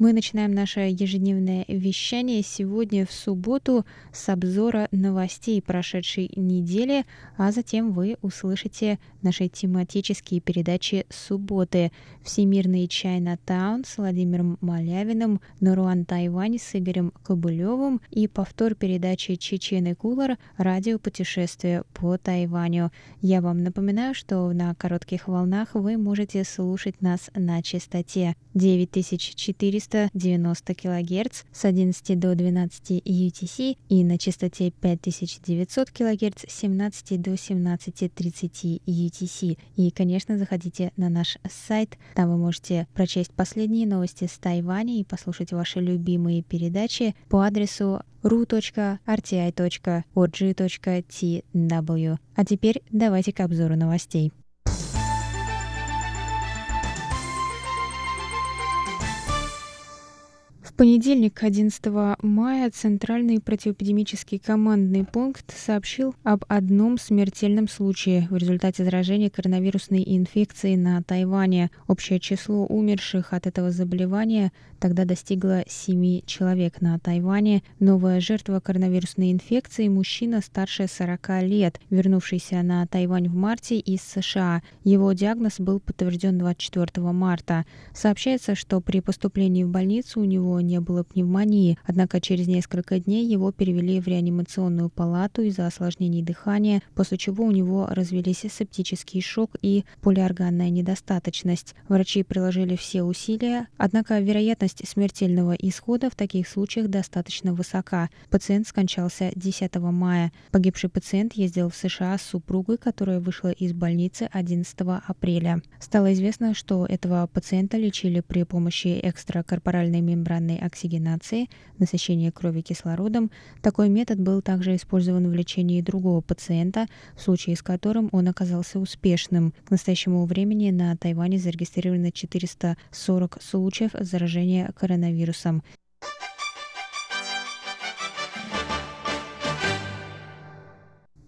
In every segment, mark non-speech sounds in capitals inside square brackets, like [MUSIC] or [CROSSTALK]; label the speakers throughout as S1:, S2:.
S1: Мы начинаем наше ежедневное вещание сегодня в субботу с обзора новостей прошедшей недели, а затем вы услышите наши тематические передачи субботы «Всемирный Чайна Таун» с Владимиром Малявиным, «Наруан Тайвань» с Игорем Кобылевым и повтор передачи «Чечены Кулар. Радиопутешествие по Тайваню». Я вам напоминаю, что на коротких волнах вы можете слушать нас на частоте 9400 390 кГц с 11 до 12 UTC и на частоте 5900 кГц с 17 до 17.30 UTC. И, конечно, заходите на наш сайт, там вы можете прочесть последние новости с Тайваня и послушать ваши любимые передачи по адресу ru.rti.org.tw. А теперь давайте к обзору новостей. Понедельник, 11 мая, Центральный противоэпидемический командный пункт сообщил об одном смертельном случае в результате заражения коронавирусной инфекцией на Тайване. Общее число умерших от этого заболевания тогда достигло 7 человек на Тайване. Новая жертва коронавирусной инфекции – мужчина старше 40 лет, вернувшийся на Тайвань в марте из США. Его диагноз был подтвержден 24 марта. Сообщается, что при поступлении в больницу у него не было пневмонии, однако через несколько дней его перевели в реанимационную палату из-за осложнений дыхания, после чего у него развелись септический шок и полиорганная недостаточность. Врачи приложили все усилия, однако вероятность смертельного исхода в таких случаях достаточно высока. Пациент скончался 10 мая. Погибший пациент ездил в США с супругой, которая вышла из больницы 11 апреля. Стало известно, что этого пациента лечили при помощи экстракорпоральной мембранной оксигенации, насыщения крови кислородом. Такой метод был также использован в лечении другого пациента, в случае с которым он оказался успешным. К настоящему времени на Тайване зарегистрировано 440 случаев заражения коронавирусом.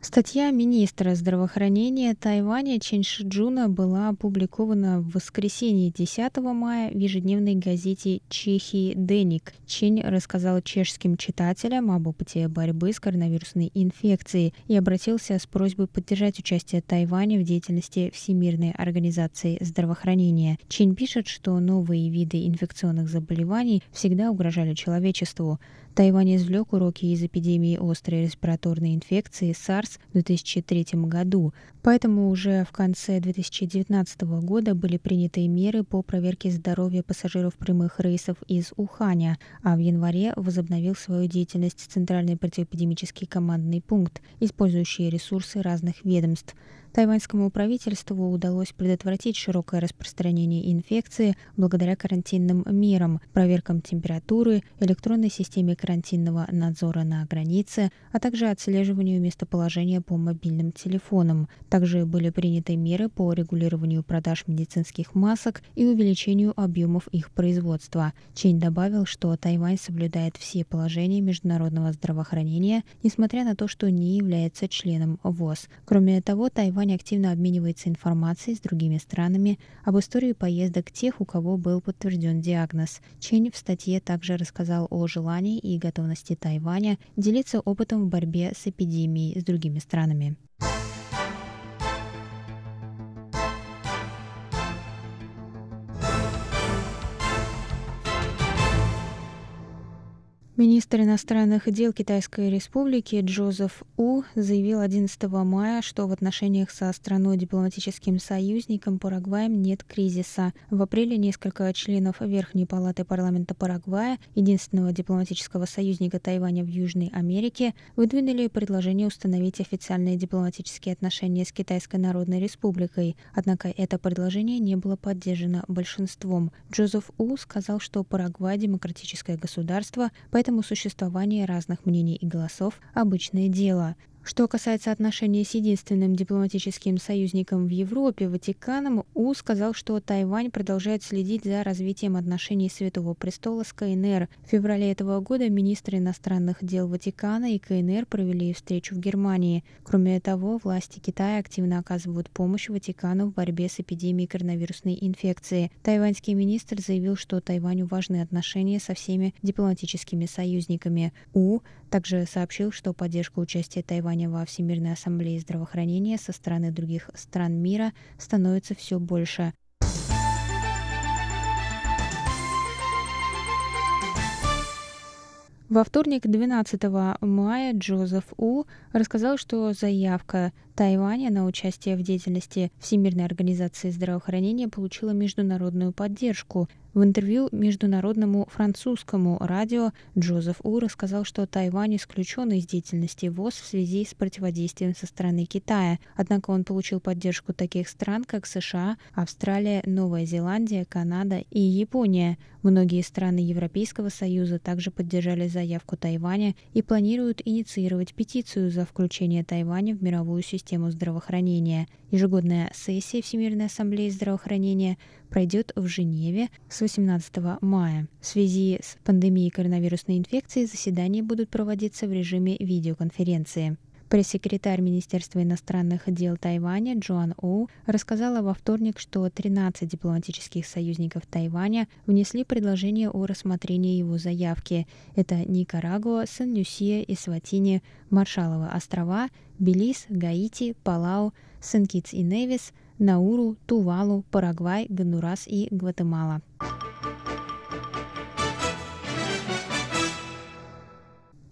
S1: Статья министра здравоохранения Тайваня Чен Шиджуна была опубликована в воскресенье 10 мая в ежедневной газете «Чехии Деник». Чень рассказал чешским читателям об опыте борьбы с коронавирусной инфекцией и обратился с просьбой поддержать участие Тайваня в деятельности Всемирной организации здравоохранения. Чень пишет, что новые виды инфекционных заболеваний всегда угрожали человечеству. Тайвань извлек уроки из эпидемии острой респираторной инфекции SARS в 2003 году, поэтому уже в конце 2019 года были приняты меры по проверке здоровья пассажиров прямых рейсов из Уханя, а в январе возобновил свою деятельность Центральный противоэпидемический командный пункт, использующий ресурсы разных ведомств – Тайваньскому правительству удалось предотвратить широкое распространение инфекции благодаря карантинным мерам, проверкам температуры, электронной системе карантинного надзора на границе, а также отслеживанию местоположения по мобильным телефонам. Также были приняты меры по регулированию продаж медицинских масок и увеличению объемов их производства. Чень добавил, что Тайвань соблюдает все положения международного здравоохранения, несмотря на то, что не является членом ВОЗ. Кроме того, Тайвань Тайвань активно обменивается информацией с другими странами об истории поездок тех, у кого был подтвержден диагноз. Чень в статье также рассказал о желании и готовности Тайваня делиться опытом в борьбе с эпидемией с другими странами. Министр иностранных дел Китайской Республики Джозеф У заявил 11 мая, что в отношениях со страной дипломатическим союзником Парагваем нет кризиса. В апреле несколько членов Верхней палаты парламента Парагвая, единственного дипломатического союзника Тайваня в Южной Америке, выдвинули предложение установить официальные дипломатические отношения с Китайской Народной Республикой. Однако это предложение не было поддержано большинством. Джозеф У сказал, что Парагвай – демократическое государство, поэтому существование разных мнений и голосов – обычное дело. Что касается отношений с единственным дипломатическим союзником в Европе, Ватиканом, У сказал, что Тайвань продолжает следить за развитием отношений Святого Престола с КНР. В феврале этого года министры иностранных дел Ватикана и КНР провели встречу в Германии. Кроме того, власти Китая активно оказывают помощь Ватикану в борьбе с эпидемией коронавирусной инфекции. Тайваньский министр заявил, что Тайваню важны отношения со всеми дипломатическими союзниками. У также сообщил, что поддержка участия Тайваня во Всемирной ассамблее здравоохранения со стороны других стран мира становится все больше. Во вторник, 12 мая, Джозеф У рассказал, что заявка Тайваня на участие в деятельности Всемирной организации здравоохранения получила международную поддержку. В интервью международному французскому радио Джозеф У рассказал, что Тайвань исключен из деятельности ВОЗ в связи с противодействием со стороны Китая. Однако он получил поддержку таких стран, как США, Австралия, Новая Зеландия, Канада и Япония. Многие страны Европейского Союза также поддержали заявку Тайваня и планируют инициировать петицию за включение Тайваня в мировую систему здравоохранения. Ежегодная сессия Всемирной ассамблеи здравоохранения пройдет в Женеве с 18 мая. В связи с пандемией коронавирусной инфекции заседания будут проводиться в режиме видеоконференции. Пресс-секретарь Министерства иностранных дел Тайваня Джоан Оу рассказала во вторник, что 13 дипломатических союзников Тайваня внесли предложение о рассмотрении его заявки. Это Никарагуа, Сан-Люсия, Исватини, Маршалловы острова, Белиз, Гаити, Палау, Сен-Китс и Невис, Науру, Тувалу, Парагвай, Гондурас и Гватемала.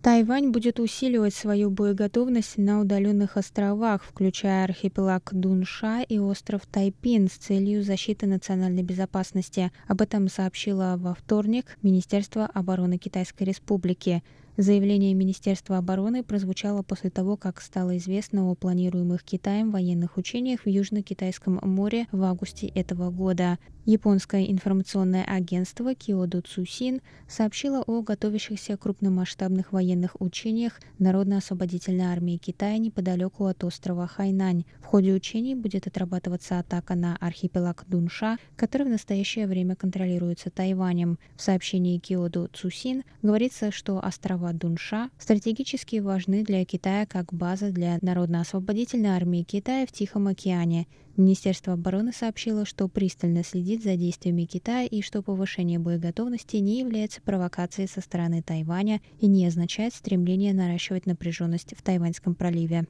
S1: Тайвань будет усиливать свою боеготовность на удаленных островах, включая архипелаг Дунша и остров Тайпин с целью защиты национальной безопасности. Об этом сообщило во вторник Министерство обороны Китайской Республики. Заявление Министерства обороны прозвучало после того, как стало известно о планируемых Китаем военных учениях в Южно-Китайском море в августе этого года. Японское информационное агентство Киодо Цусин сообщило о готовящихся крупномасштабных военных учениях Народно-освободительной армии Китая неподалеку от острова Хайнань. В ходе учений будет отрабатываться атака на архипелаг Дунша, который в настоящее время контролируется Тайванем. В сообщении Киодо Цусин говорится, что острова Дунша стратегически важны для Китая как база для Народно-освободительной армии Китая в Тихом океане. Министерство обороны сообщило, что пристально следит за действиями Китая и что повышение боеготовности не является провокацией со стороны Тайваня и не означает стремление наращивать напряженность в Тайваньском проливе.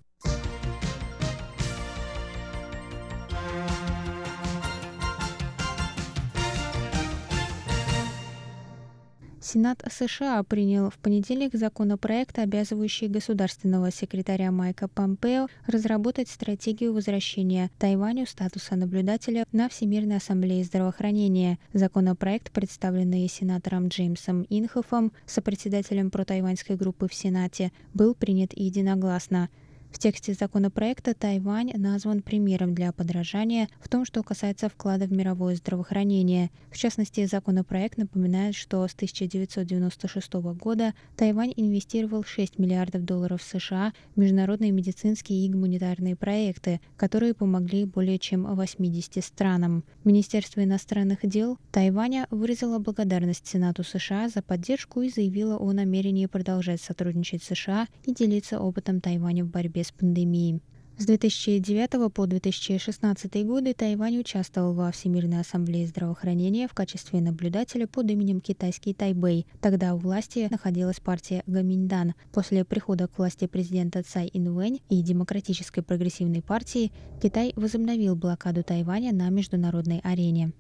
S1: Сенат США принял в понедельник законопроект, обязывающий государственного секретаря Майка Помпео разработать стратегию возвращения Тайваню статуса наблюдателя на Всемирной ассамблее здравоохранения. Законопроект, представленный сенатором Джеймсом Инхофом, сопредседателем протайваньской группы в Сенате, был принят единогласно. В тексте законопроекта Тайвань назван примером для подражания в том, что касается вклада в мировое здравоохранение. В частности, законопроект напоминает, что с 1996 года Тайвань инвестировал 6 миллиардов долларов США в международные медицинские и гуманитарные проекты, которые помогли более чем 80 странам. Министерство иностранных дел Тайваня выразило благодарность Сенату США за поддержку и заявило о намерении продолжать сотрудничать с США и делиться опытом Тайваня в борьбе с пандемией. С 2009 по 2016 годы Тайвань участвовал во Всемирной ассамблее здравоохранения в качестве наблюдателя под именем Китайский Тайбэй. Тогда у власти находилась партия Гаминьдан. После прихода к власти президента Цай Инвэнь и Демократической прогрессивной партии Китай возобновил блокаду Тайваня на международной арене.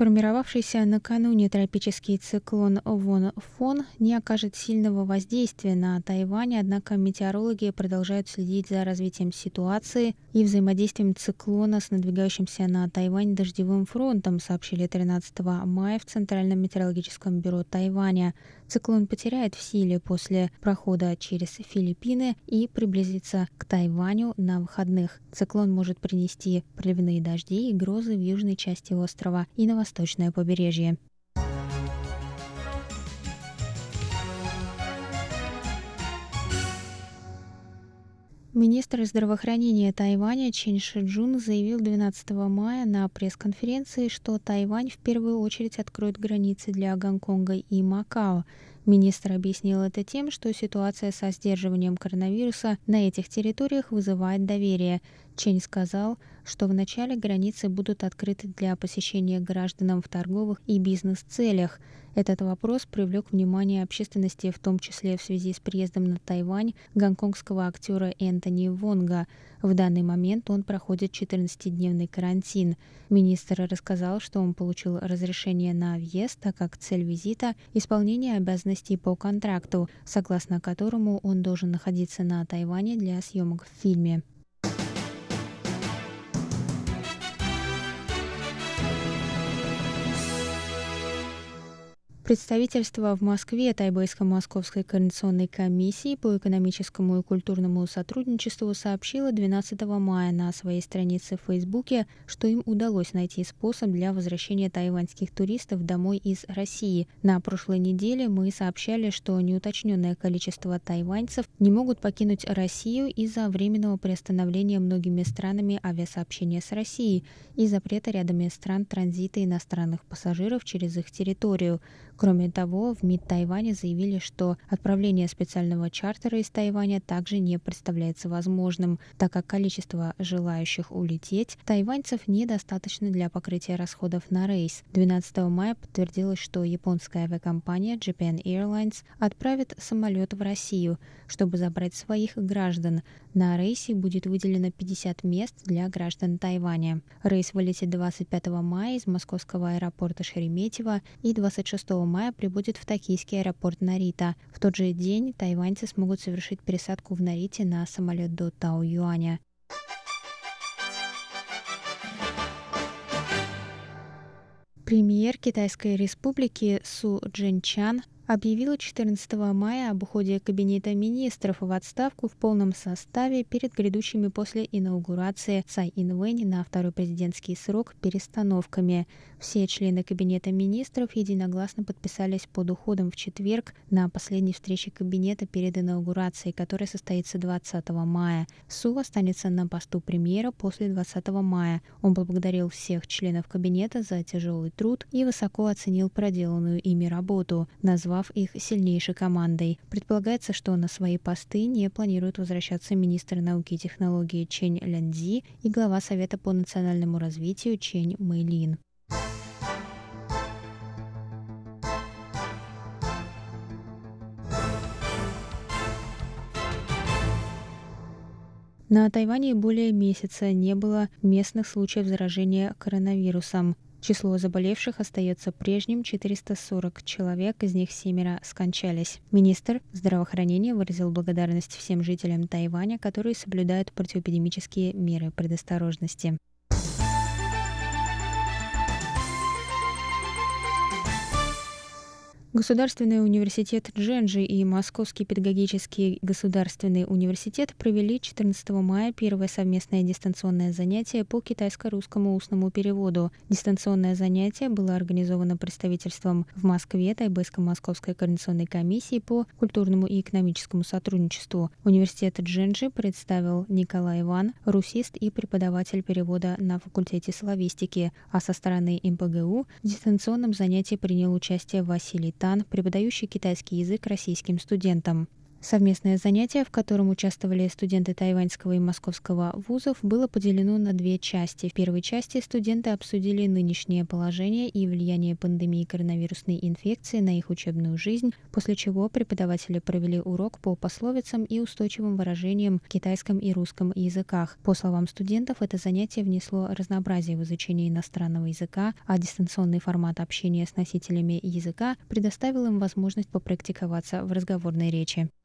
S1: Сформировавшийся накануне тропический циклон Вон Фон не окажет сильного воздействия на Тайвань, однако метеорологи продолжают следить за развитием ситуации и взаимодействием циклона с надвигающимся на Тайвань дождевым фронтом, сообщили 13 мая в Центральном метеорологическом бюро Тайваня. Циклон потеряет в силе после прохода через Филиппины и приблизится к Тайваню на выходных. Циклон может принести проливные дожди и грозы в южной части острова и на восточное побережье. Министр здравоохранения Тайваня Чен Шиджун заявил 12 мая на пресс-конференции, что Тайвань в первую очередь откроет границы для Гонконга и Макао. Министр объяснил это тем, что ситуация со сдерживанием коронавируса на этих территориях вызывает доверие. Чень сказал, что вначале границы будут открыты для посещения гражданам в торговых и бизнес-целях – этот вопрос привлек внимание общественности, в том числе в связи с приездом на Тайвань гонконгского актера Энтони Вонга. В данный момент он проходит 14-дневный карантин. Министр рассказал, что он получил разрешение на въезд, так как цель визита – исполнение обязанностей по контракту, согласно которому он должен находиться на Тайване для съемок в фильме. Представительство в Москве Тайбэйско-Московской координационной комиссии по экономическому и культурному сотрудничеству сообщило 12 мая на своей странице в Фейсбуке, что им удалось найти способ для возвращения тайваньских туристов домой из России. На прошлой неделе мы сообщали, что неуточненное количество тайваньцев не могут покинуть Россию из-за временного приостановления многими странами авиасообщения с Россией и запрета рядами стран транзита иностранных пассажиров через их территорию. Кроме того, в МИД Тайваня заявили, что отправление специального чартера из Тайваня также не представляется возможным, так как количество желающих улететь тайваньцев недостаточно для покрытия расходов на рейс. 12 мая подтвердилось, что японская авиакомпания Japan Airlines отправит самолет в Россию, чтобы забрать своих граждан. На рейсе будет выделено 50 мест для граждан Тайваня. Рейс вылетит 25 мая из московского аэропорта Шереметьево и 26 мая прибудет в токийский аэропорт Нарита. В тот же день тайваньцы смогут совершить пересадку в Нарите на самолет до Тау-Юаня. Премьер Китайской республики Су Джинчан объявила 14 мая об уходе Кабинета министров в отставку в полном составе перед грядущими после инаугурации Цай Инвэнь на второй президентский срок перестановками. Все члены Кабинета министров единогласно подписались под уходом в четверг на последней встрече Кабинета перед инаугурацией, которая состоится 20 мая. Су останется на посту премьера после 20 мая. Он поблагодарил всех членов Кабинета за тяжелый труд и высоко оценил проделанную ими работу, назвав назвав их сильнейшей командой. Предполагается, что на свои посты не планируют возвращаться министр науки и технологий Чень Лянзи и глава Совета по национальному развитию Чень Мэйлин. На Тайване более месяца не было местных случаев заражения коронавирусом. Число заболевших остается прежним – 440 человек, из них семеро скончались. Министр здравоохранения выразил благодарность всем жителям Тайваня, которые соблюдают противоэпидемические меры предосторожности. Государственный университет Дженджи и Московский педагогический государственный университет провели 14 мая первое совместное дистанционное занятие по китайско-русскому устному переводу. Дистанционное занятие было организовано представительством в Москве Тайбэйско-Московской координационной комиссии по культурному и экономическому сотрудничеству. Университет Дженджи представил Николай Иван, русист и преподаватель перевода на факультете славистики, а со стороны МПГУ в дистанционном занятии принял участие Василий Тан, преподающий китайский язык российским студентам. Совместное занятие, в котором участвовали студенты тайваньского и московского вузов, было поделено на две части. В первой части студенты обсудили нынешнее положение и влияние пандемии коронавирусной инфекции на их учебную жизнь, после чего преподаватели провели урок по пословицам и устойчивым выражениям в китайском и русском языках. По словам студентов, это занятие внесло разнообразие в изучение иностранного языка, а дистанционный формат общения с носителями языка предоставил им возможность попрактиковаться в разговорной речи.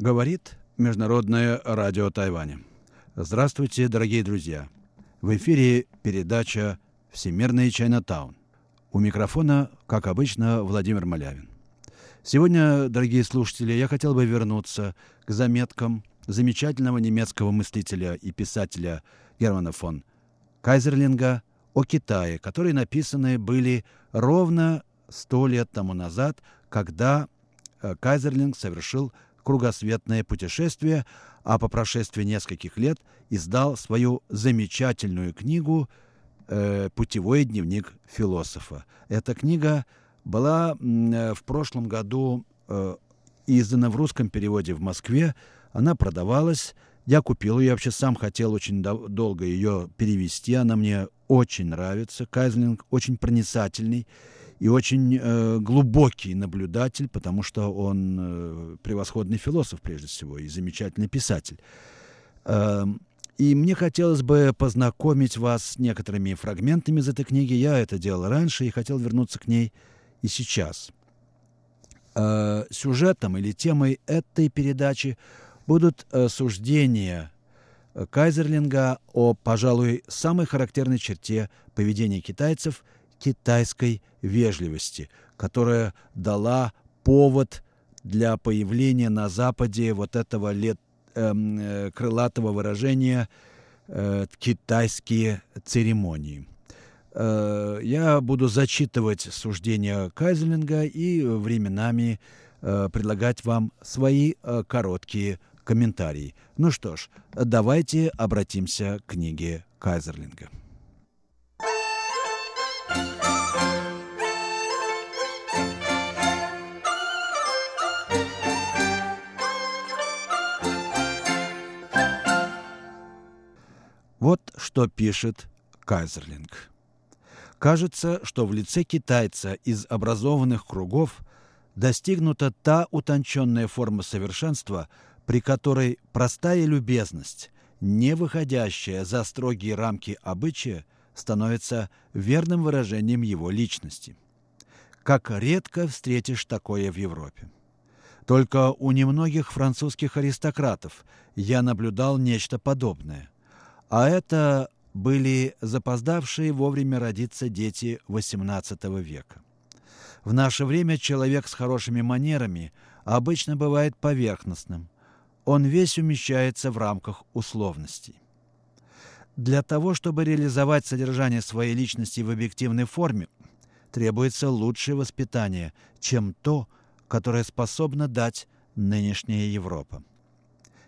S2: Говорит Международное радио Тайваня. Здравствуйте, дорогие друзья. В эфире передача «Всемирный Чайнатаун». У микрофона, как обычно, Владимир Малявин. Сегодня, дорогие слушатели, я хотел бы вернуться к заметкам замечательного немецкого мыслителя и писателя Германа фон Кайзерлинга о Китае, которые написаны были ровно сто лет тому назад, когда э, Кайзерлинг совершил кругосветное путешествие, а по прошествии нескольких лет издал свою замечательную книгу э, «Путевой дневник философа». Эта книга была э, в прошлом году э, издана в русском переводе в Москве. Она продавалась. Я купил ее, вообще сам хотел очень долго ее перевести. Она мне очень нравится. Кайзлинг очень проницательный и очень э, глубокий наблюдатель, потому что он э, превосходный философ прежде всего и замечательный писатель. Э, и мне хотелось бы познакомить вас с некоторыми фрагментами из этой книги. Я это делал раньше и хотел вернуться к ней и сейчас. Э, сюжетом или темой этой передачи будут э, суждения Кайзерлинга о, пожалуй, самой характерной черте поведения китайцев – китайской вежливости, которая дала повод для появления на Западе вот этого лет, эм, э, крылатого выражения э, «китайские церемонии». Э, я буду зачитывать суждения Кайзелинга и временами э, предлагать вам свои э, короткие комментарии. Ну что ж, давайте обратимся к книге Кайзерлинга. Вот что пишет Кайзерлинг. Кажется, что в лице китайца из образованных кругов достигнута та утонченная форма совершенства, при которой простая любезность, не выходящая за строгие рамки обычая, становится верным выражением его личности. Как редко встретишь такое в Европе. Только у немногих французских аристократов я наблюдал нечто подобное – а это были запоздавшие вовремя родиться дети XVIII века. В наше время человек с хорошими манерами обычно бывает поверхностным. Он весь умещается в рамках условностей. Для того, чтобы реализовать содержание своей личности в объективной форме, требуется лучшее воспитание, чем то, которое способна дать нынешняя Европа.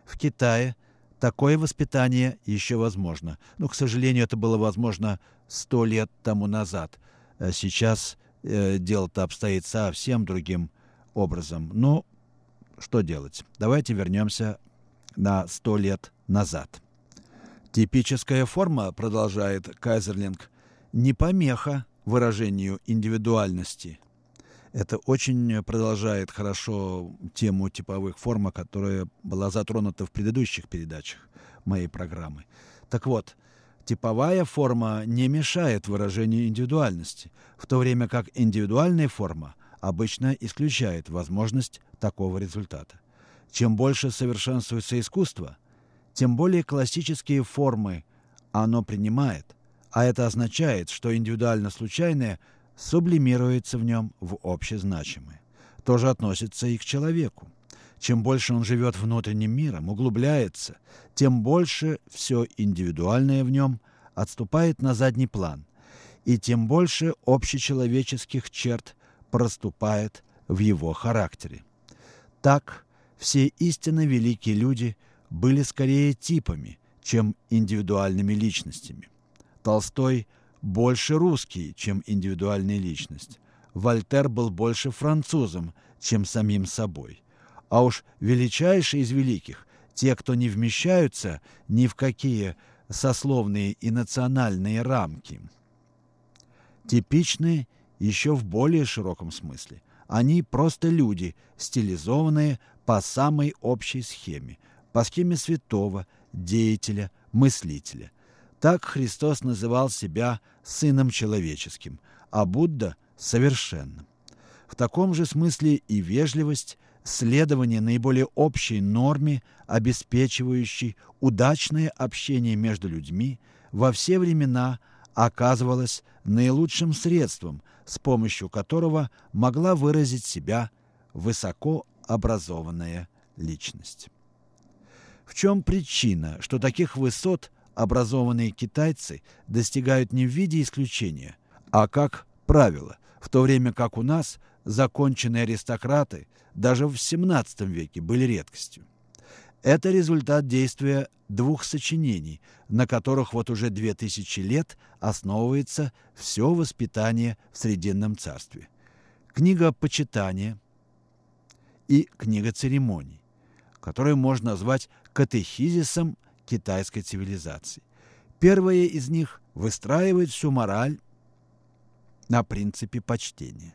S2: В Китае – Такое воспитание еще возможно. Но, к сожалению, это было возможно сто лет тому назад. Э, сейчас э, дело-то обстоит совсем другим образом. Ну, что делать? Давайте вернемся на сто лет назад. Типическая форма, продолжает Кайзерлинг, не помеха выражению индивидуальности – это очень продолжает хорошо тему типовых форм, которая была затронута в предыдущих передачах моей программы. Так вот, типовая форма не мешает выражению индивидуальности, в то время как индивидуальная форма обычно исключает возможность такого результата. чем больше совершенствуется искусство, тем более классические формы оно принимает, а это означает, что индивидуально случайное сублимируется в нем в общезначимое. То же относится и к человеку. Чем больше он живет внутренним миром, углубляется, тем больше все индивидуальное в нем отступает на задний план, и тем больше общечеловеческих черт проступает в его характере. Так, все истинно великие люди были скорее типами, чем индивидуальными личностями. Толстой больше русский, чем индивидуальная личность. Вольтер был больше французом, чем самим собой. А уж величайшие из великих, те, кто не вмещаются ни в какие сословные и национальные рамки, типичны еще в более широком смысле. Они просто люди, стилизованные по самой общей схеме, по схеме святого, деятеля, мыслителя. Так Христос называл себя Сыном Человеческим, а Будда – совершенным. В таком же смысле и вежливость – следование наиболее общей норме, обеспечивающей удачное общение между людьми, во все времена оказывалась наилучшим средством, с помощью которого могла выразить себя высокообразованная личность. В чем причина, что таких высот образованные китайцы достигают не в виде исключения, а как правило, в то время как у нас законченные аристократы даже в XVII веке были редкостью. Это результат действия двух сочинений, на которых вот уже две тысячи лет основывается все воспитание в Срединном царстве. Книга «Почитания» и книга «Церемоний» которую можно назвать катехизисом китайской цивилизации. Первая из них выстраивает всю мораль на принципе почтения.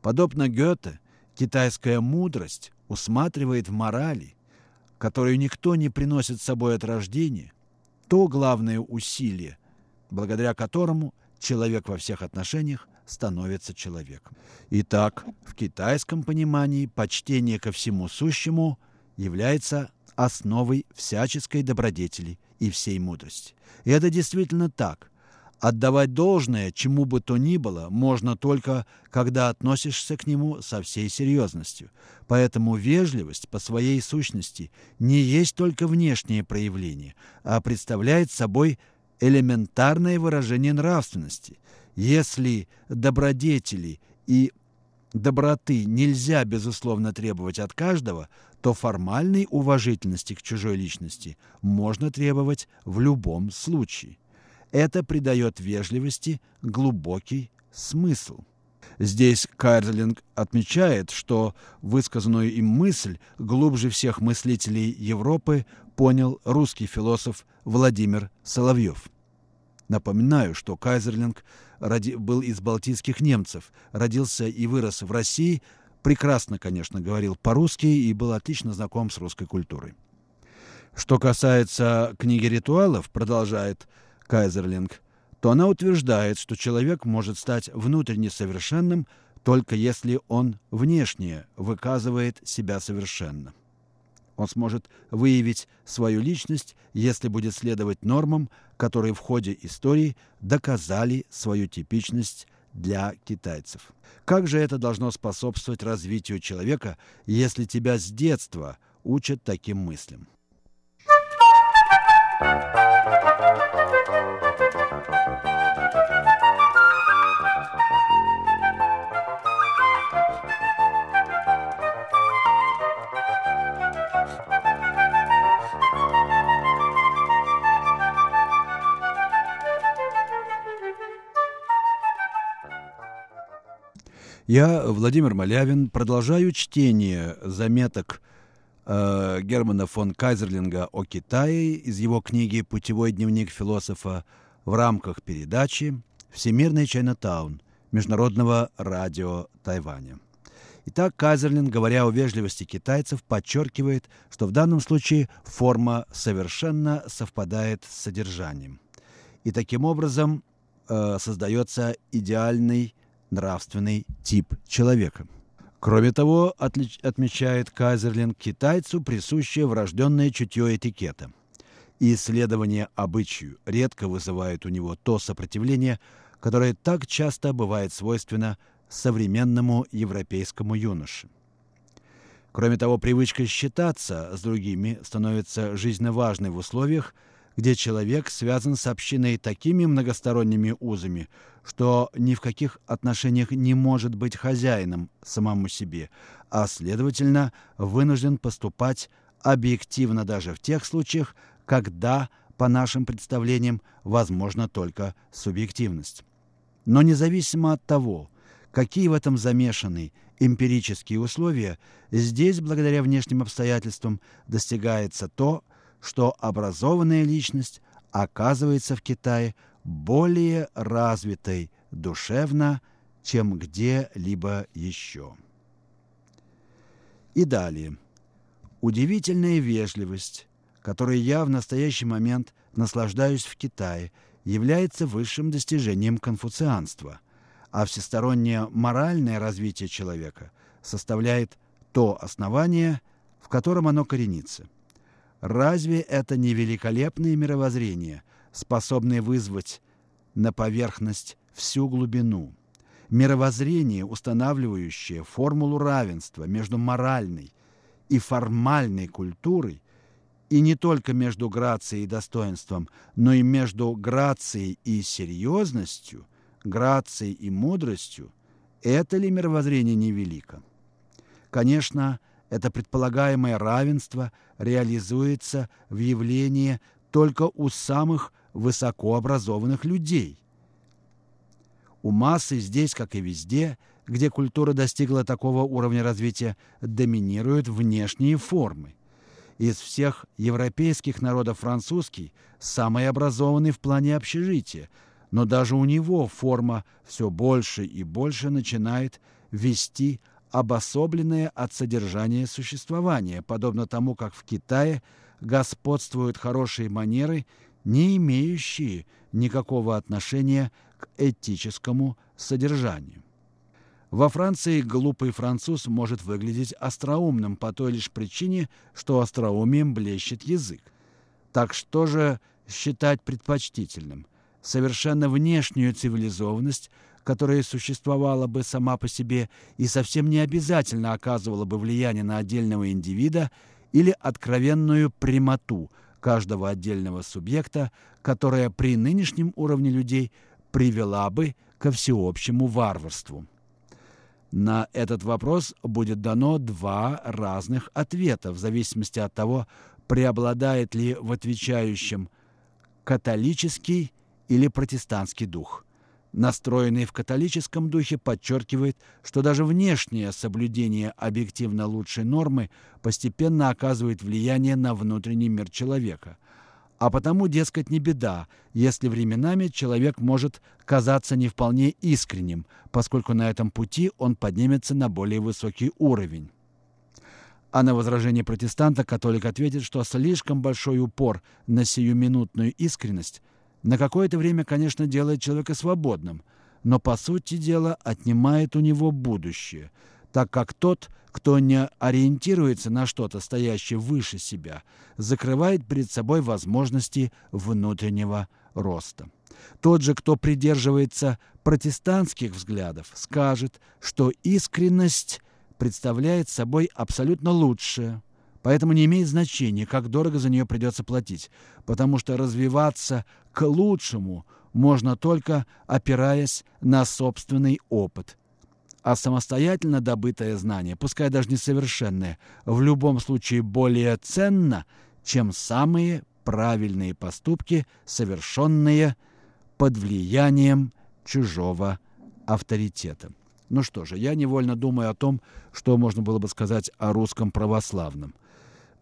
S2: Подобно Гёте, китайская мудрость усматривает в морали, которую никто не приносит с собой от рождения, то главное усилие, благодаря которому человек во всех отношениях становится человеком. Итак, в китайском понимании почтение ко всему сущему является основой всяческой добродетели и всей мудрости. И это действительно так. Отдавать должное чему бы то ни было можно только, когда относишься к нему со всей серьезностью. Поэтому вежливость по своей сущности не есть только внешнее проявление, а представляет собой элементарное выражение нравственности. Если добродетели и доброты нельзя, безусловно, требовать от каждого, то формальной уважительности к чужой личности можно требовать в любом случае. Это придает вежливости глубокий смысл. Здесь Кайрлинг отмечает, что высказанную им мысль глубже всех мыслителей Европы понял русский философ Владимир Соловьев. Напоминаю, что Кайзерлинг был из балтийских немцев, родился и вырос в России, прекрасно, конечно, говорил по-русски и был отлично знаком с русской культурой. Что касается книги ритуалов, продолжает Кайзерлинг, то она утверждает, что человек может стать внутренне совершенным только если он внешне выказывает себя совершенно. Он сможет выявить свою личность, если будет следовать нормам, которые в ходе истории доказали свою типичность для китайцев. Как же это должно способствовать развитию человека, если тебя с детства учат таким мыслям? Я, Владимир Малявин, продолжаю чтение заметок э, Германа фон Кайзерлинга о Китае из его книги «Путевой дневник философа» в рамках передачи «Всемирный Чайнатаун» Международного радио Тайваня. Итак, Кайзерлин, говоря о вежливости китайцев, подчеркивает, что в данном случае форма совершенно совпадает с содержанием. И таким образом э, создается идеальный нравственный тип человека. Кроме того, отмечает Кайзерлинг, китайцу присущее врожденное чутье этикета. И исследование обычаю редко вызывает у него то сопротивление, которое так часто бывает свойственно современному европейскому юноше. Кроме того, привычка считаться с другими становится жизненно важной в условиях, где человек связан с общиной такими многосторонними узами, что ни в каких отношениях не может быть хозяином самому себе, а, следовательно, вынужден поступать объективно даже в тех случаях, когда, по нашим представлениям, возможна только субъективность. Но независимо от того, какие в этом замешаны эмпирические условия, здесь, благодаря внешним обстоятельствам, достигается то, что образованная личность оказывается в Китае более развитой душевно, чем где-либо еще. И далее. Удивительная вежливость, которой я в настоящий момент наслаждаюсь в Китае, является высшим достижением конфуцианства, а всестороннее моральное развитие человека составляет то основание, в котором оно коренится – Разве это не великолепное мировоззрение, способное вызвать на поверхность всю глубину? Мировоззрение, устанавливающее формулу равенства между моральной и формальной культурой, и не только между грацией и достоинством, но и между грацией и серьезностью, грацией и мудростью, это ли мировоззрение невелико? Конечно, это предполагаемое равенство реализуется в явлении только у самых высокообразованных людей. У массы здесь, как и везде, где культура достигла такого уровня развития, доминируют внешние формы. Из всех европейских народов французский самый образованный в плане общежития, но даже у него форма все больше и больше начинает вести обособленное от содержания существования, подобно тому, как в Китае господствуют хорошие манеры, не имеющие никакого отношения к этическому содержанию. Во Франции глупый француз может выглядеть остроумным по той лишь причине, что остроумием блещет язык. Так что же считать предпочтительным? Совершенно внешнюю цивилизованность – которая существовала бы сама по себе и совсем не обязательно оказывала бы влияние на отдельного индивида или откровенную прямоту каждого отдельного субъекта, которая при нынешнем уровне людей привела бы ко всеобщему варварству. На этот вопрос будет дано два разных ответа в зависимости от того, преобладает ли в отвечающем католический или протестантский дух настроенный в католическом духе, подчеркивает, что даже внешнее соблюдение объективно лучшей нормы постепенно оказывает влияние на внутренний мир человека. А потому, дескать, не беда, если временами человек может казаться не вполне искренним, поскольку на этом пути он поднимется на более высокий уровень. А на возражение протестанта католик ответит, что слишком большой упор на сиюминутную искренность – на какое-то время, конечно, делает человека свободным, но, по сути дела, отнимает у него будущее, так как тот, кто не ориентируется на что-то, стоящее выше себя, закрывает перед собой возможности внутреннего роста. Тот же, кто придерживается протестантских взглядов, скажет, что искренность представляет собой абсолютно лучшее, Поэтому не имеет значения, как дорого за нее придется платить, потому что развиваться к лучшему можно только опираясь на собственный опыт. А самостоятельно добытое знание, пускай даже несовершенное, в любом случае более ценно, чем самые правильные поступки, совершенные под влиянием чужого авторитета. Ну что же, я невольно думаю о том, что можно было бы сказать о русском православном –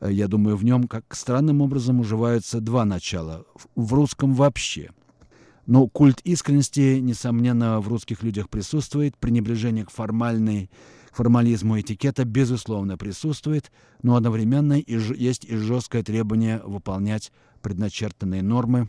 S2: я думаю, в нем как странным образом уживаются два начала. В русском вообще. Но культ искренности, несомненно, в русских людях присутствует, пренебрежение к формальной формализму этикета, безусловно, присутствует, но одновременно есть и жесткое требование выполнять предначертанные нормы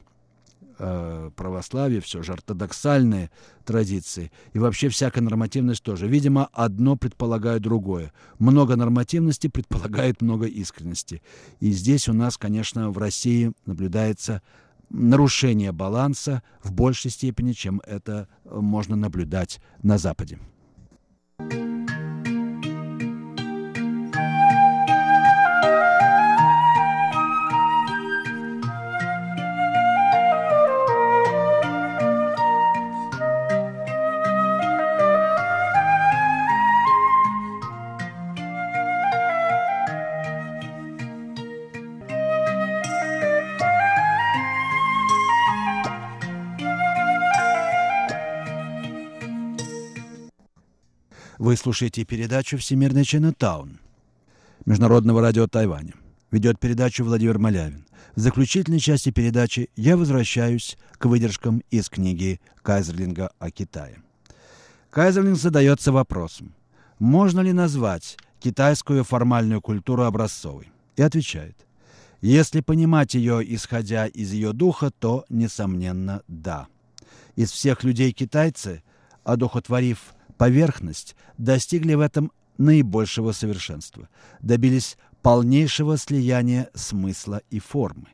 S2: э, православие, все же ортодоксальные традиции. И вообще всякая нормативность тоже. Видимо, одно предполагает другое. Много нормативности предполагает много искренности. И здесь у нас, конечно, в России наблюдается нарушение баланса в большей степени, чем это можно наблюдать на Западе. Слушаете передачу «Всемирный Чайнатаун» Международного радио Тайваня. Ведет передачу Владимир Малявин. В заключительной части передачи я возвращаюсь к выдержкам из книги Кайзерлинга о Китае. Кайзерлинг задается вопросом, можно ли назвать китайскую формальную культуру образцовой? И отвечает, если понимать ее, исходя из ее духа, то, несомненно, да. Из всех людей китайцы, одухотворив поверхность, достигли в этом наибольшего совершенства, добились полнейшего слияния смысла и формы.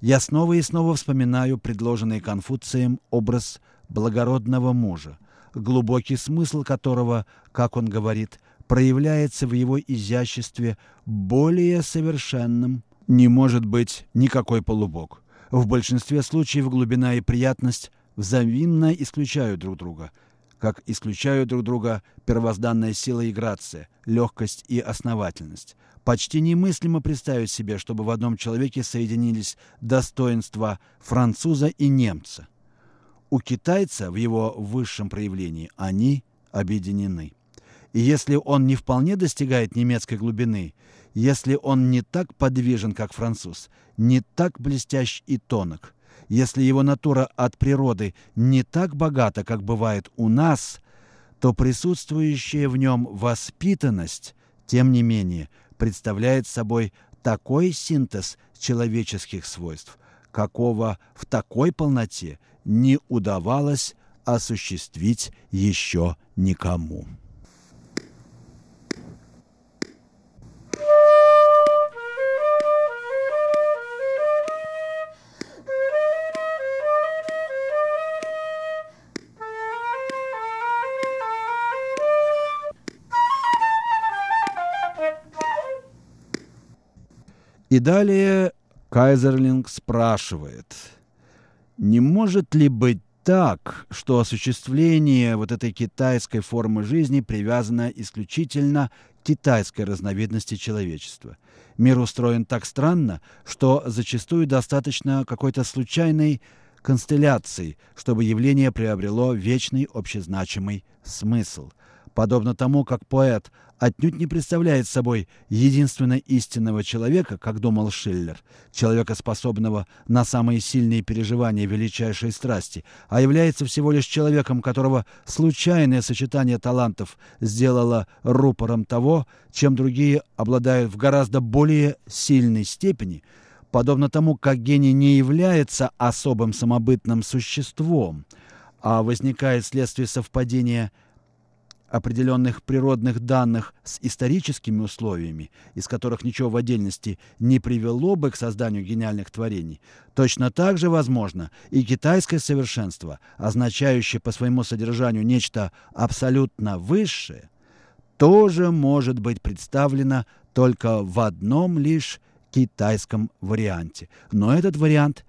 S2: Я снова и снова вспоминаю предложенный Конфуцием образ благородного мужа, глубокий смысл которого, как он говорит, проявляется в его изяществе более совершенным, не может быть никакой полубог. В большинстве случаев глубина и приятность взаимно исключают друг друга – как исключают друг друга первозданная сила и грация, легкость и основательность. Почти немыслимо представить себе, чтобы в одном человеке соединились достоинства француза и немца. У китайца в его высшем проявлении они объединены. И если он не вполне достигает немецкой глубины, если он не так подвижен, как француз, не так блестящ и тонок – если его натура от природы не так богата, как бывает у нас, то присутствующая в нем воспитанность, тем не менее, представляет собой такой синтез человеческих свойств, какого в такой полноте не удавалось осуществить еще никому. И далее Кайзерлинг спрашивает, не может ли быть так, что осуществление вот этой китайской формы жизни привязано исключительно к китайской разновидности человечества. Мир устроен так странно, что зачастую достаточно какой-то случайной констелляции, чтобы явление приобрело вечный общезначимый смысл. Подобно тому, как поэт отнюдь не представляет собой единственно истинного человека, как думал Шиллер, человека, способного на самые сильные переживания величайшей страсти, а является всего лишь человеком, которого случайное сочетание талантов сделало рупором того, чем другие обладают в гораздо более сильной степени, подобно тому, как гений не является особым самобытным существом, а возникает вследствие совпадения – определенных природных данных с историческими условиями, из которых ничего в отдельности не привело бы к созданию гениальных творений, точно так же возможно и китайское совершенство, означающее по своему содержанию нечто абсолютно высшее, тоже может быть представлено только в одном лишь китайском варианте. Но этот вариант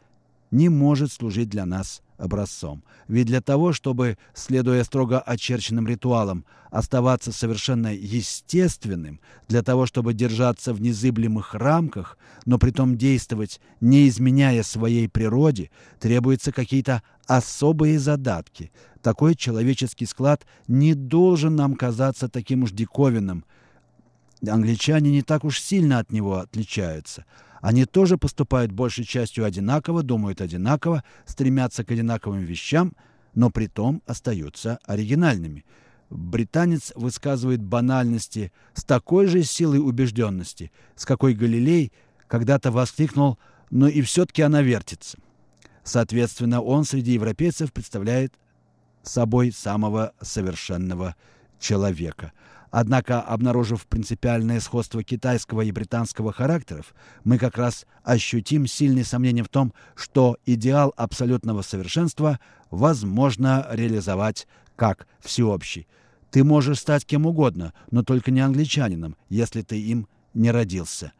S2: не может служить для нас образцом. Ведь для того, чтобы, следуя строго очерченным ритуалам, оставаться совершенно естественным, для того, чтобы держаться в незыблемых рамках, но при том действовать, не изменяя своей природе, требуются какие-то особые задатки. Такой человеческий склад не должен нам казаться таким уж диковинным. Англичане не так уж сильно от него отличаются – они тоже поступают большей частью одинаково, думают одинаково, стремятся к одинаковым вещам, но при том остаются оригинальными. Британец высказывает банальности с такой же силой убежденности, с какой Галилей когда-то воскликнул «но и все-таки она вертится». Соответственно, он среди европейцев представляет собой самого совершенного человека. Однако, обнаружив принципиальное сходство китайского и британского характеров, мы как раз ощутим сильные сомнения в том, что идеал абсолютного совершенства возможно реализовать как всеобщий. Ты можешь стать кем угодно, но только не англичанином, если ты им не родился.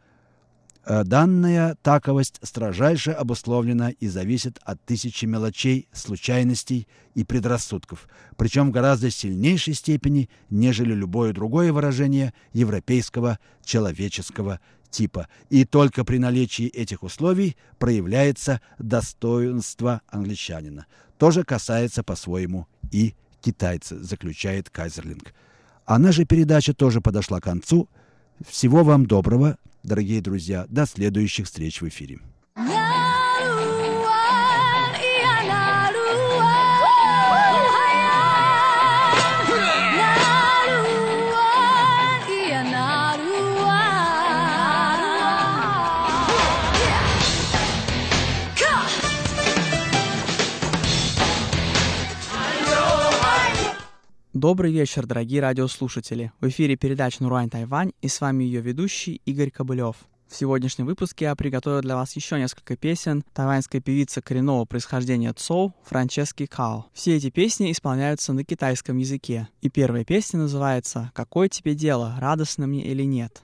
S2: Э, данная таковость строжайше обусловлена и зависит от тысячи мелочей, случайностей и предрассудков, причем в гораздо сильнейшей степени, нежели любое другое выражение европейского человеческого типа. И только при наличии этих условий проявляется достоинство англичанина. То же касается по-своему и китайца, заключает Кайзерлинг. А наша передача тоже подошла к концу. Всего вам доброго, дорогие друзья. До следующих встреч в эфире.
S3: Добрый вечер, дорогие радиослушатели. В эфире передача Нурайн Тайвань и с вами ее ведущий Игорь Кобылев. В сегодняшнем выпуске я приготовил для вас еще несколько песен тайваньской певицы коренного происхождения Цоу Франчески Као. Все эти песни исполняются на китайском языке. И первая песня называется «Какое тебе дело, радостно мне или нет?».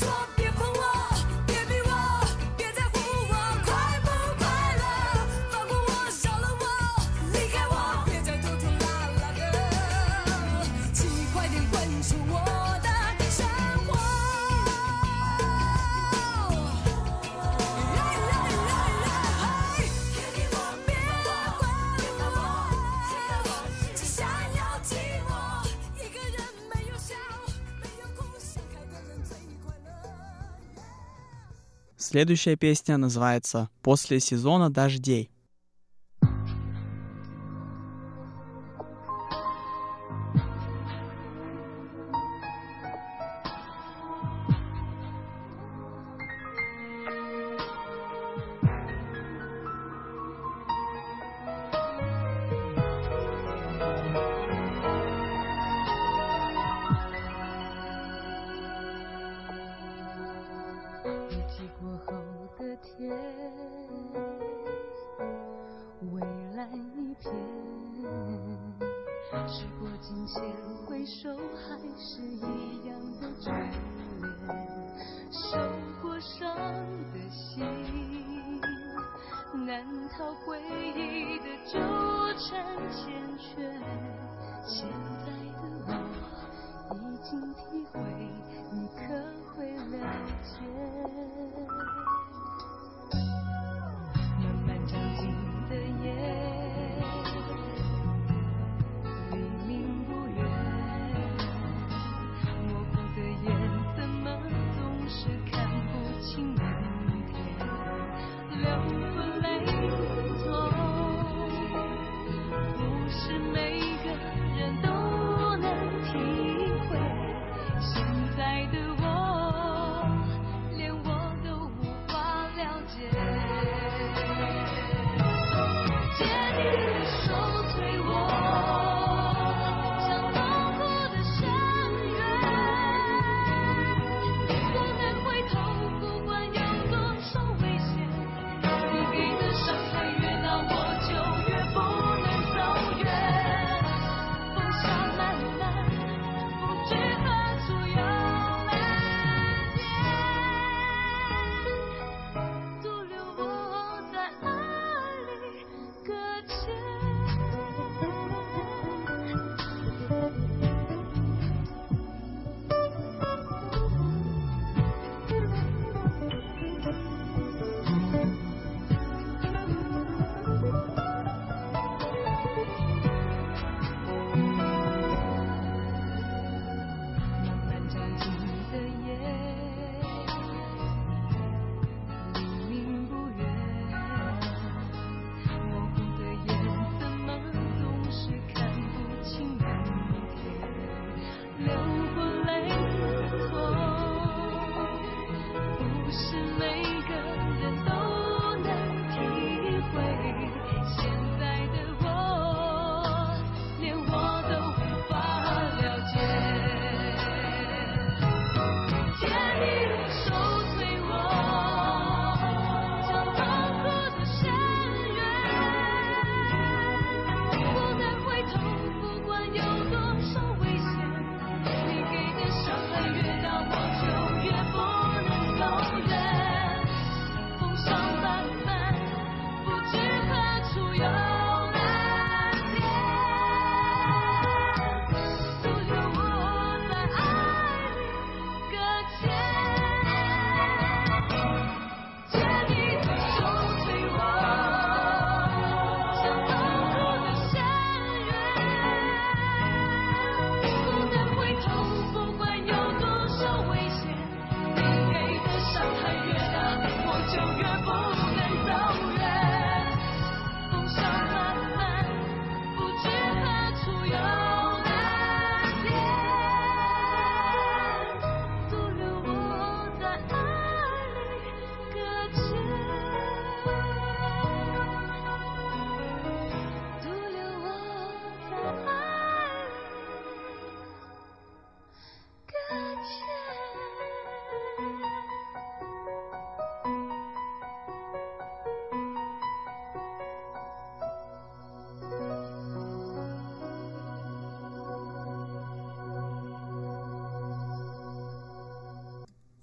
S4: Stop.
S3: Следующая песня называется «После сезона дождей». 间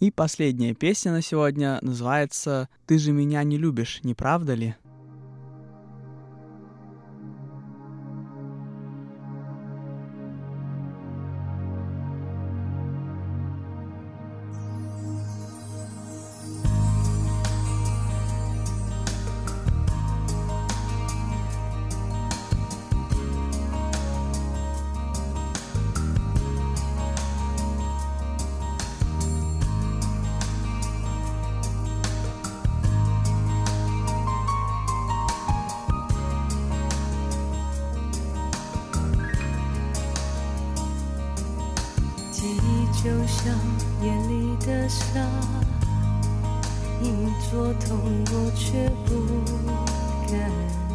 S3: И последняя песня на сегодня называется «Ты же меня не любишь, не правда ли?» 就像夜里的沙隐隐作痛我却不敢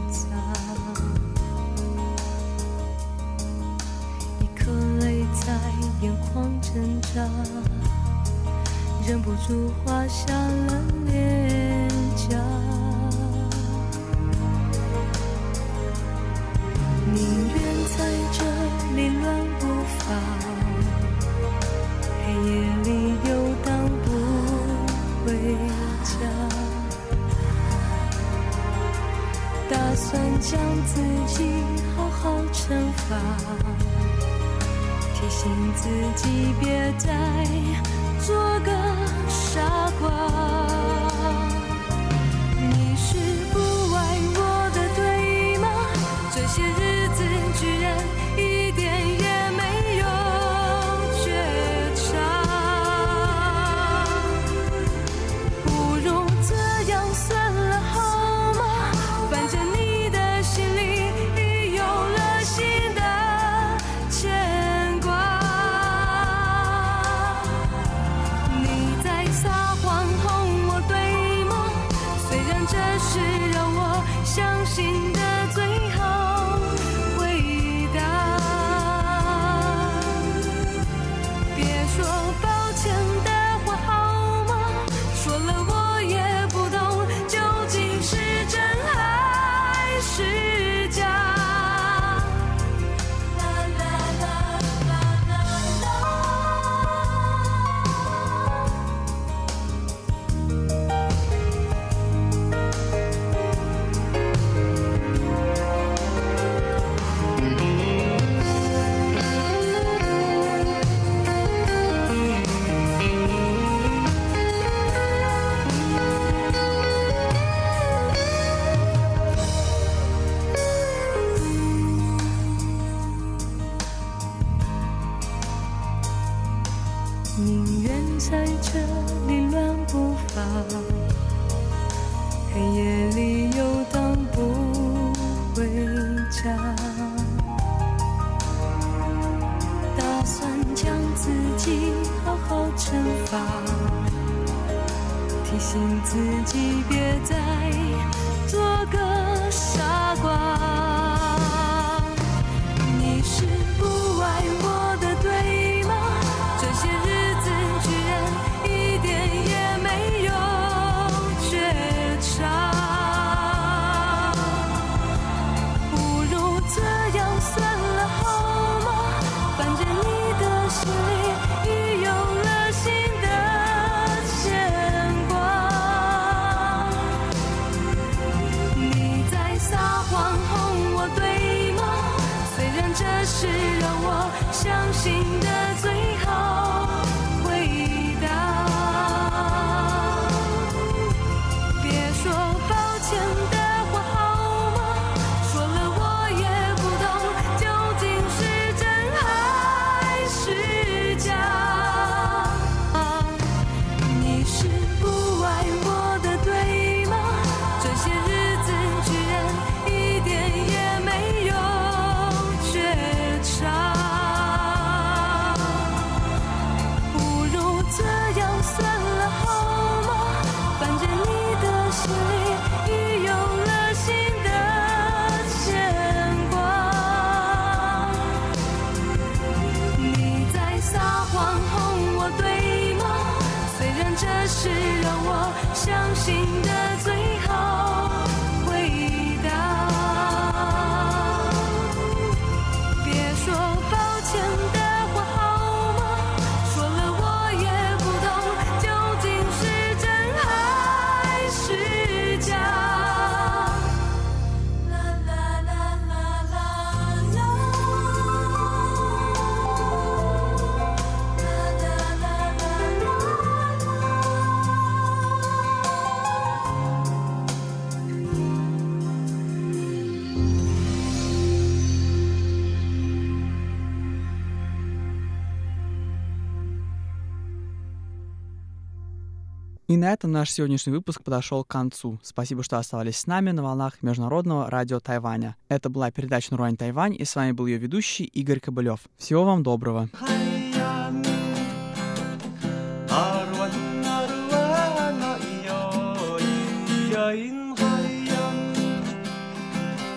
S4: на этом наш сегодняшний выпуск подошел к концу. Спасибо, что оставались с нами на волнах Международного радио Тайваня. Это была передача «Нурань Тайвань», и с вами был ее ведущий Игорь Кобылев. Всего вам доброго!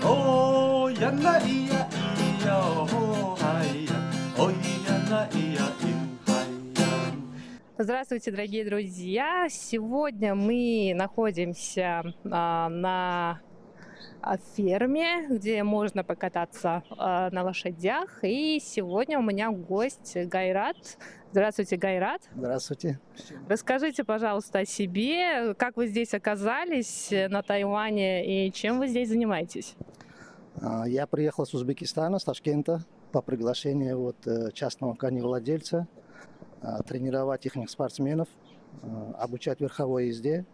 S5: Oh, yeah,
S6: Здравствуйте, дорогие друзья! Сегодня мы находимся а, на а, ферме, где можно покататься а, на лошадях. И сегодня у меня гость Гайрат. Здравствуйте, Гайрат.
S7: Здравствуйте.
S6: Расскажите, пожалуйста, о себе, как вы здесь оказались э, на Тайване и чем вы здесь занимаетесь?
S7: А, Я приехал с Узбекистана, с Ташкента, по приглашению вот э, частного коневладельца, тренировать их спортсменов, а, обучать верховой езде.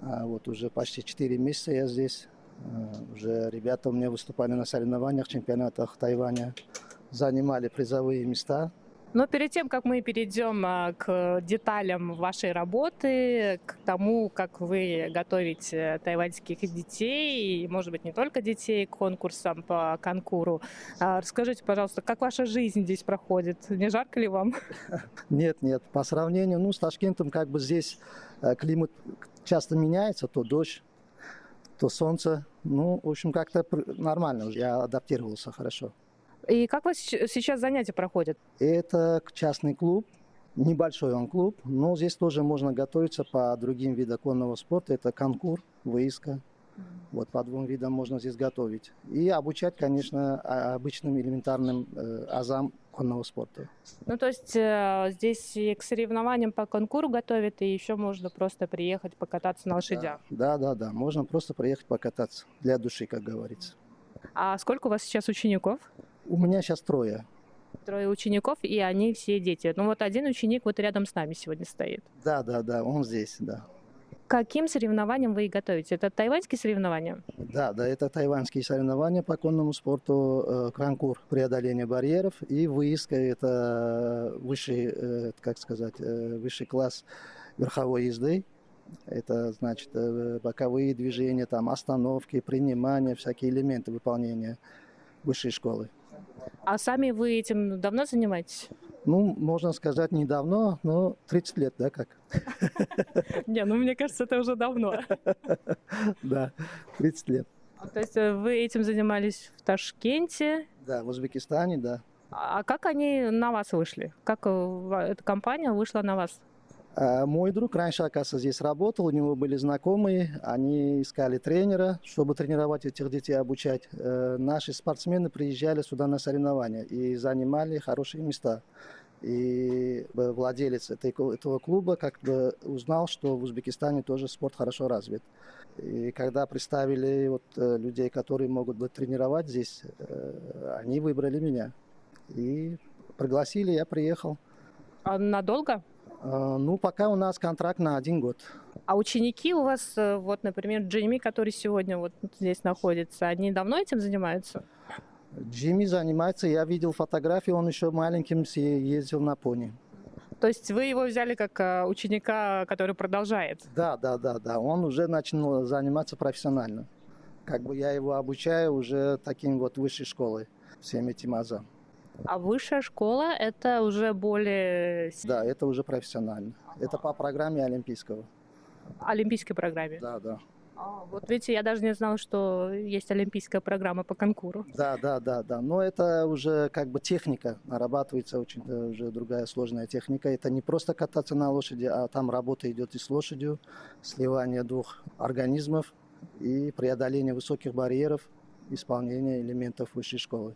S7: А, Вот уже почти 4 месяца я здесь. А, Уже ребята у меня выступали на соревнованиях, чемпионатах Тайваня, занимали призовые места.
S6: Но перед тем, как мы перейдем а, к деталям вашей работы, к тому, как вы готовите тайваньских детей, и, может быть, не только детей, к конкурсам по конкуру, а, расскажите, пожалуйста, как ваша жизнь здесь проходит? Не жарко ли вам?
S7: Нет, нет, по сравнению ну, с Ташкентом, как бы здесь э, климат часто меняется, то дождь, то солнце. Ну, в общем, как-то нормально я адаптировался хорошо.
S6: И как у вас сейчас занятия проходят?
S7: Это частный клуб, небольшой он клуб, но здесь тоже можно готовиться по другим видам конного спорта. Это конкур, выиска. Вот по двум видам можно здесь готовить. И обучать, конечно, обычным элементарным э, азам конного спорта.
S6: Ну, то есть э, здесь и к соревнованиям по конкуру готовят, и еще можно просто приехать покататься на лошадях.
S7: Да, да, да. Можно просто приехать покататься для души, как говорится.
S6: А сколько у вас сейчас учеников?
S7: У меня сейчас трое.
S6: Трое учеников, и они все дети. Ну, вот один ученик вот рядом с нами сегодня стоит.
S7: Да, да, да, он здесь, да.
S6: Каким соревнованиям вы готовите? Это тайваньские соревнования?
S7: Да, да, это тайваньские соревнования по конному спорту, э, конкур преодоления барьеров и выиска, это высший, э, как сказать, э, высший класс верховой езды. Это значит э, боковые движения, там остановки, принимания, всякие элементы выполнения высшей школы.
S6: А сами вы этим давно занимаетесь?
S7: Ну, можно сказать, недавно, но 30 лет, да, как? [LAUGHS]
S6: Не, ну мне кажется, это уже давно. [LAUGHS]
S7: Да, 30 лет.
S6: То есть э, вы этим занимались в Ташкенте,
S7: Да, в Узбекистане, да.
S6: а как они на вас вышли? Как э, эта компания вышла на вас?
S7: А Мой друг раньше, оказывается, здесь работал, у него были знакомые, они искали тренера, чтобы тренировать этих детей, обучать. Э, Наши спортсмены приезжали сюда на соревнования и занимали хорошие места. И э, владелец этого клуба как бы узнал, что в Узбекистане тоже спорт хорошо развит. И когда представили вот э, людей, которые могут бы тренировать здесь, они выбрали меня. И пригласили, я приехал.
S6: А надолго?
S7: Э, Ну, пока у нас контракт на один год.
S6: А ученики у вас, э, вот, например, Джейми, который сегодня вот здесь находится, они давно этим занимаются?
S7: Джимми занимается, я видел фотографии, он еще маленьким ездил на пони.
S6: То есть вы его взяли как э, ученика, который продолжает?
S7: Да, да, да, да, он уже начал заниматься профессионально. Как бы я его обучаю уже таким вот высшей школой, всем этим азам.
S6: А высшая школа – это уже более
S7: Да, это уже профессионально. Это по программе олимпийского.
S6: олимпийской программе.
S7: Да, да.
S6: А, вот видите, я даже не знала, что есть олимпийская программа по конкуру.
S7: Да, да, да, да. Но это уже как бы техника, нарабатывается очень э, уже другая сложная техника. Это не просто кататься на лошади, а там работа идет и с лошадью, сливание двух организмов и преодоление высоких барьеров, исполнение элементов высшей школы.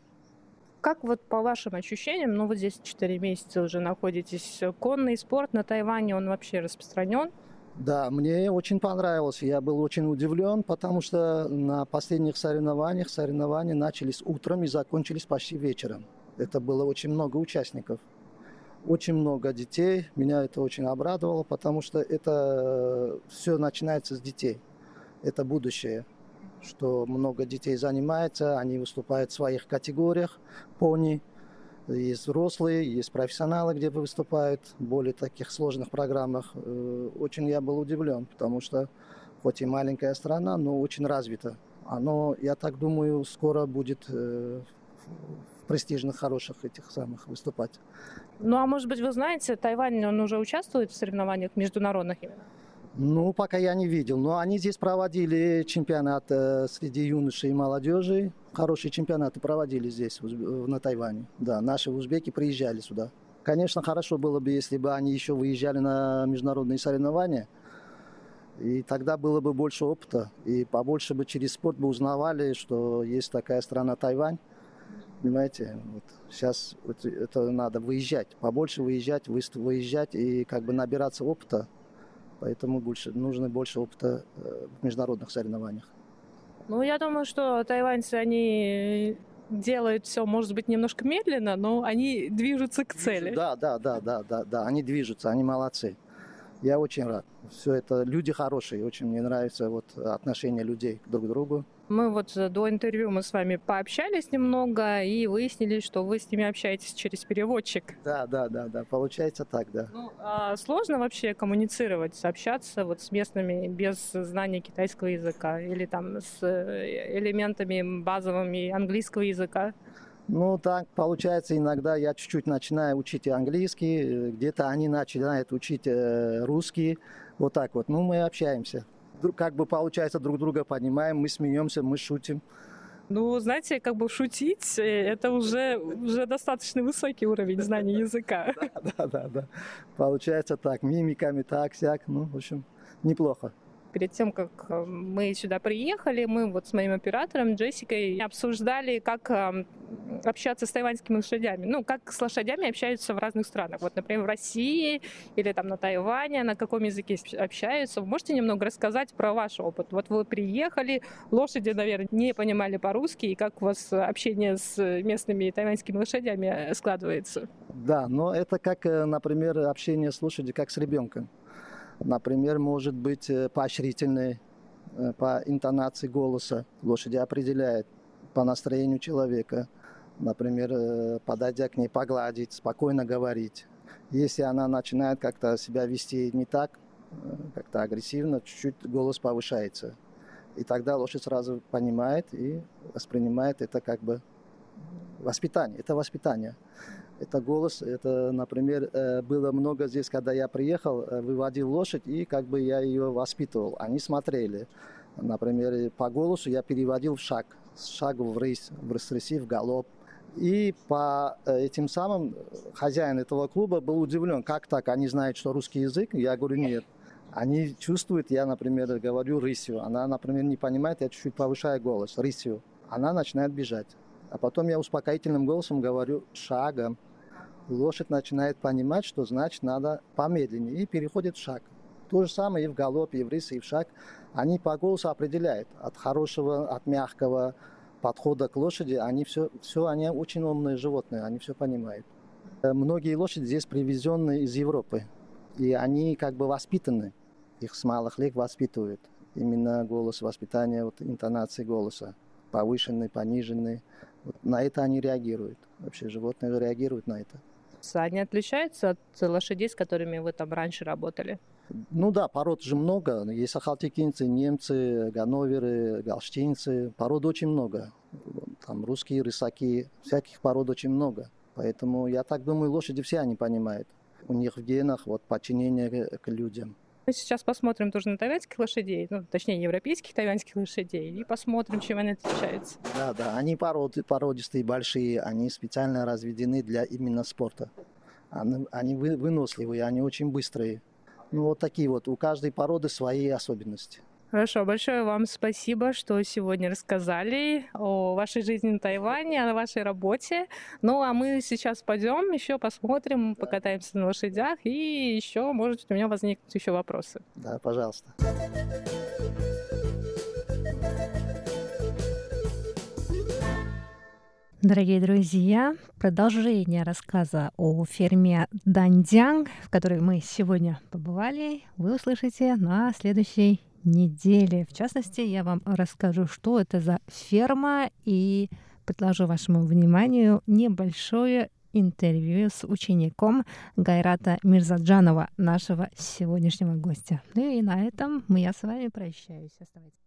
S6: Как вот по вашим ощущениям, ну вот здесь 4 месяца уже находитесь, конный спорт на Тайване, он вообще распространен?
S7: Да, мне очень понравилось. Я был очень удивлен, потому что на последних соревнованиях соревнования начались утром и закончились почти вечером. Это было очень много участников. Очень много детей. Меня это очень обрадовало, потому что это все начинается с детей. Это будущее. Что много детей занимается, они выступают в своих категориях, пони, есть взрослые, есть профессионалы, где выступают в более таких сложных программах. Э, Очень я был удивлен, потому что хоть и маленькая страна, но очень развита. Оно, я так думаю, скоро будет э, в престижных, хороших этих самых выступать.
S6: Ну а может быть вы знаете, Тайвань, он уже участвует в соревнованиях международных именно?
S7: Ну, пока я не видел. Но они здесь проводили чемпионат э, среди юношей и молодежи. Хорошие чемпионаты проводили здесь, на Тайване. Да, наши узбеки приезжали сюда. Конечно, хорошо было бы, если бы они еще выезжали на международные соревнования. И тогда было бы больше опыта. И побольше бы через спорт бы узнавали, что есть такая страна Тайвань. Понимаете, вот сейчас это надо выезжать, побольше выезжать, выезжать и как бы набираться опыта. Поэтому больше, нужно больше опыта э, в международных соревнованиях.
S6: Ну, я думаю, что тайваньцы, они делают все, может быть, немножко медленно, но они движутся к цели.
S7: Да, да, да, да, да, да, они движутся, они молодцы. Я очень рад. Все это люди хорошие, очень мне нравится вот отношение людей друг к другу.
S6: Мы вот э, до интервью мы с вами пообщались немного и выяснили, что вы с ними общаетесь через переводчик.
S7: Да, да, да, да, получается так, да.
S6: Ну, а сложно вообще коммуницировать, общаться вот с местными без знания китайского языка или там с э, элементами базовыми английского языка?
S7: Ну, так получается иногда я чуть-чуть начинаю учить английский, э, где-то они начинают учить русский, вот так вот. Ну, мы общаемся. Как бы получается, друг друга понимаем, мы смеемся, мы шутим.
S6: Ну, знаете, как бы шутить, э, это уже, уже достаточно высокий уровень знания языка. [LAUGHS]
S7: Да, да, да. Получается так, мимиками так, сяк, ну, в общем, неплохо.
S6: Перед тем, как э, мы сюда приехали, мы вот с моим оператором Джессикой обсуждали, как э, общаться с тайваньскими лошадями. Ну, как с лошадями общаются в разных странах. Вот, например, в России или там на Тайване, на каком языке общаются. Вы можете немного рассказать про ваш опыт? Вот вы приехали, лошади, наверное, не понимали по-русски, и как у вас общение с местными тайваньскими лошадями э, складывается?
S7: Да, но это как, э, например, общение с лошадью, как с ребенком. Например, может быть э, поощрительный э, по интонации голоса. Лошади определяет по настроению человека. Например, э, подойдя к ней, погладить, спокойно говорить. Если она начинает как-то себя вести не так, как-то агрессивно, чуть-чуть голос повышается. И тогда лошадь сразу понимает и воспринимает это как бы воспитание. Это воспитание. Это голос, это, например, э, было много здесь, когда я приехал, э, выводил лошадь, и как бы я ее воспитывал. Они смотрели. Например, по голосу я переводил в шаг, с шагу в рысь, в рысь, в галоп. И по э, этим самым хозяин этого клуба был удивлен, как так, они знают, что русский язык? Я говорю, нет. Они чувствуют, я, например, говорю рысью. Она, например, не понимает, я чуть-чуть повышаю голос, рысью. Она начинает бежать. А потом я успокоительным голосом говорю шагом. Лошадь начинает понимать, что значит надо помедленнее и переходит в шаг. То же самое и в галопе, и в рысе, и в шаг. Они по голосу определяют от хорошего, от мягкого подхода к лошади. Они все, все, они очень умные животные, они все понимают. Э, Многие лошади здесь привезенные из Европы. И они как бы воспитаны. Их с малых лет воспитывают. Именно голос воспитания, вот интонации голоса. Повышенный, пониженный. Вот на это они реагируют. Вообще животные реагируют на это.
S6: Они отличаются от лошадей, с которыми вы там раньше работали?
S7: Ну да, пород же много. Есть ахалтекинцы, немцы, ганноверы, галштинцы. Пород очень много. Там русские, рысаки, всяких пород очень много. Поэтому я так думаю, лошади все они понимают. У них в генах вот подчинение к людям.
S6: Мы сейчас посмотрим тоже на тайваньских лошадей, ну, точнее, европейских тайваньских лошадей, и посмотрим, чем они отличаются.
S7: Да, да, они породы, породистые, большие, они специально разведены для именно спорта. Они, они вы- выносливые, они очень быстрые. Ну вот такие вот, у каждой породы свои особенности.
S6: Хорошо, большое вам спасибо, что сегодня рассказали о вашей жизни на Тайване, о вашей работе. Ну, а мы сейчас пойдем, еще посмотрим, покатаемся на лошадях, и еще, может, у меня возникнут еще вопросы.
S7: Да, пожалуйста.
S1: Дорогие друзья, продолжение рассказа о ферме Даньдянг, в которой мы сегодня побывали, вы услышите на следующей неделе. В частности, я вам расскажу, что это за ферма и предложу вашему вниманию небольшое интервью с учеником Гайрата Мирзаджанова, нашего сегодняшнего гостя. Ну и на этом я с вами прощаюсь. Оставайтесь.